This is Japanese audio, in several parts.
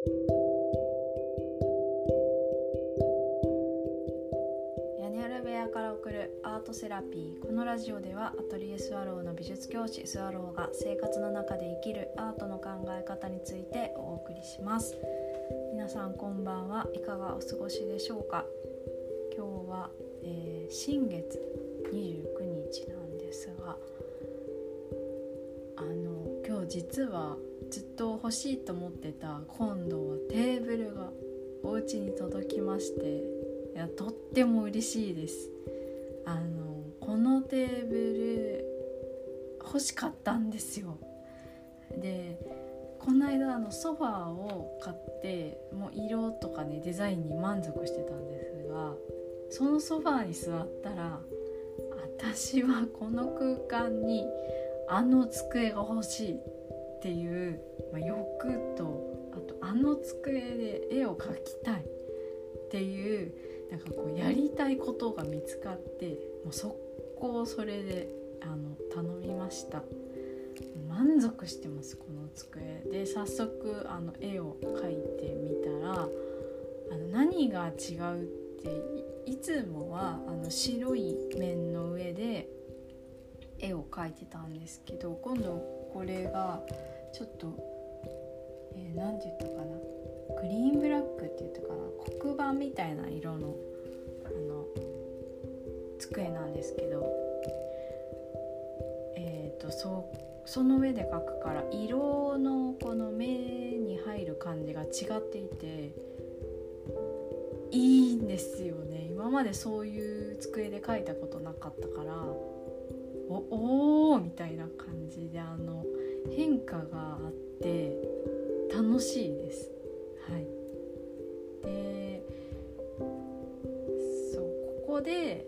屋根裏部屋から送るアートセラピー。このラジオではアトリエスワローの美術教師スワローが生活の中で生きるアートの考え方についてお送りします。皆さんこんばんは。いかがお過ごしでしょうか？今日は、えー新月29日なんですが実はずっと欲しいと思ってた今度はテーブルがお家に届きましていやとっても嬉しいです。あのこのテーブル欲しかったんですよ。でこの間あのソファーを買ってもう色とかねデザインに満足してたんですがそのソファーに座ったら私はこの空間にあの机が欲しい。っていう、まあ、欲とあとあの机で絵を描きたいっていうなんかこうやりたいことが見つかってもう速攻それであの頼みました。満足してますこの机。で早速あの絵を描いてみたらあの何が違うっていつもはあの白い面の上で絵を描いてたんですけど今度これがちょっとえー、なんて言ったかな。グリーンブラックって言ったかな。黒板みたいな色のあの机なんですけど。えっ、ー、とそうその上で描くから色のこの目に入る感じが違っていていいんですよね。今までそういう机で描いたことなかったからおおーみたいな感じであの変化があって楽しいです。はい、でそうここで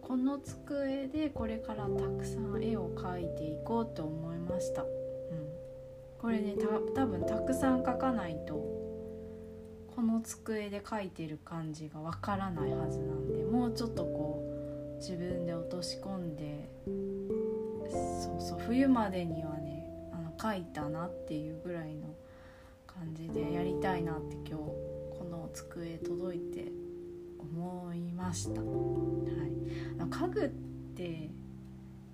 この机でこれからたくさん絵を描いていこうと思いました。うん、これねた多分たくさん描かないとこの机で描いてる感じがわからないはずなんでもうちょっとこう自分で落とし込んでそうそう冬までには書いたなっていうぐらいの感じでやりたいなって今日この机届いて思いました。はい、家具って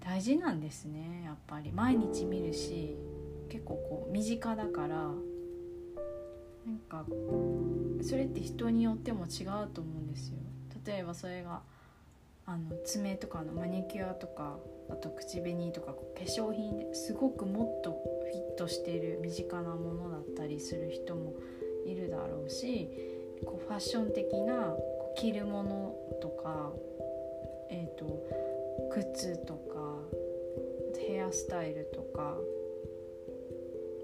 大事なんですねやっぱり毎日見るし結構こう身近だからなんかそれって人によっても違うと思うんですよ。例えばそれがあの爪とかのマニキュアとかあと口紅とか化粧品ですごくもっとフィットしている身近なものだったりする人もいるだろうしこうファッション的な着るものとか、えーと、靴とかヘアスタイルとか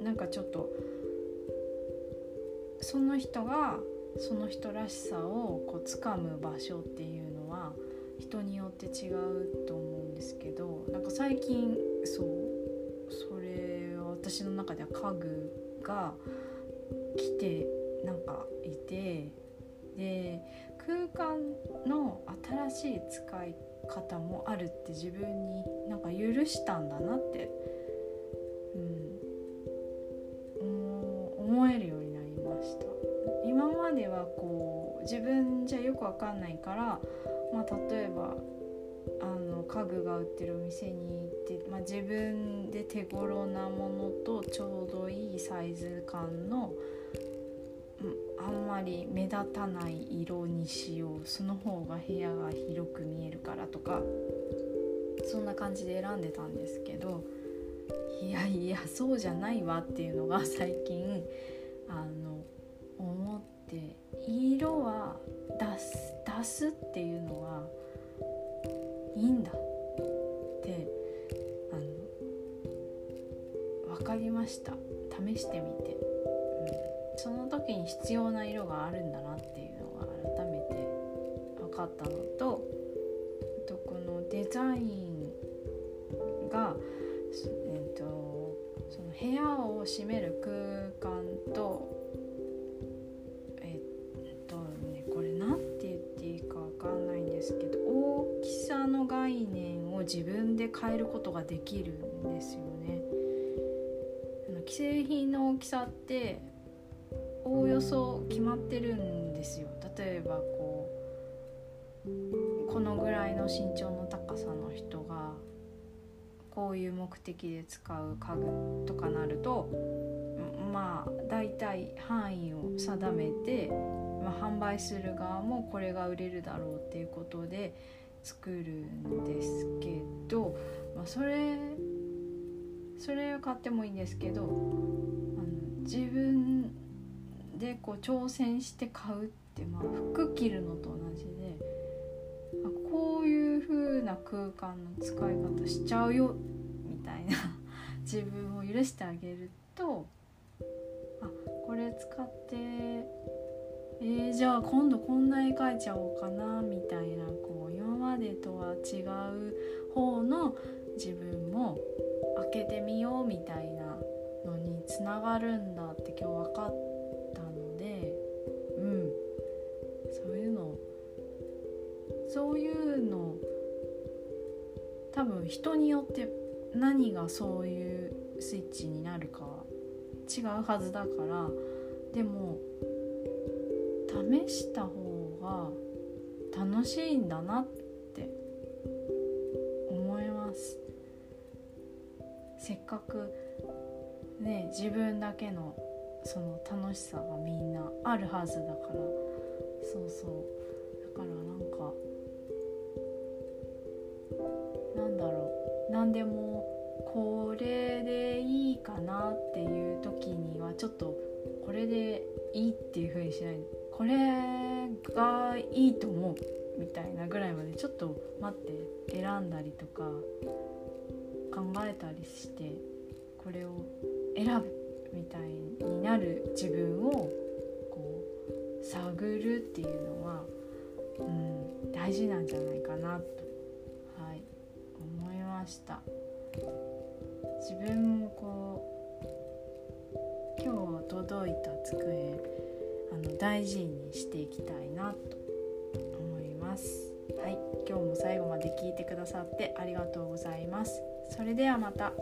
なんかちょっとその人がその人らしさをこう掴む場所っていうのは人によって違うと思うんですけどなんか最近そうそれは私の中では家具が来てなんかいてで空間の新しい使い方もあるって自分になんか許したんだなって、まではこう自分じゃよくわかんないからまあ、例えばあの家具が売ってるお店に行って、まあ、自分で手頃なものとちょうどいいサイズ感のあんまり目立たない色にしよう。その方が部屋が広く見えるからとかそんな感じで選んでたんですけどいやいやそうじゃないわっていうのが最近あの思って色は出す出すっていうのはいいんだってあの分かりました。試してみて、うん、その時に必要な色があるんだなっていうのが改めて分かったのとあとこのデザインが、えーと、とその部屋を占める空間自分で変えることができるんですよね。あの既製品の大きさっておおよそ決まってるんですよ例えばこうこのぐらいの身長の高さの人がこういう目的で使う家具とかなるとまあ大体範囲を定めて、まあ、販売する側もこれが売れるだろうっていうことで作るんです、それそれを買ってもいいんですけどあの自分でこう挑戦して買うって、まあ、服着るのと同じであこういう風な空間の使い方しちゃうよみたいな 自分を許してあげるとあこれ使ってえー、じゃあ今度こんな絵描いちゃおうかなみたいなこう今までとは違う方の自分も開けてみようみたいなのにつながるんだって今日分かったのでうん。そういうのそういうの多分人によって何がそういうスイッチになるかは違うはずだからでも試した方が楽しいんだなってせっかくね自分だけのその楽しさがみんなあるはずだから。そうそう。だからなんかなんだろう。何でもこれでいいかなっていう時にはちょっとこれでいいっていう風にしない。これがいいと思う。みたいなぐらいまでちょっと待って選んだりとか。考えたりしてこれを選ぶみたいになる自分をこう探るっていうのは、うん、大事なんじゃないかなと、はい、思いました。自分もこう今日届いた机あの大事にしていきたいなと思います。はい、今日も最後まで聞いてくださってありがとうございます。それではまた。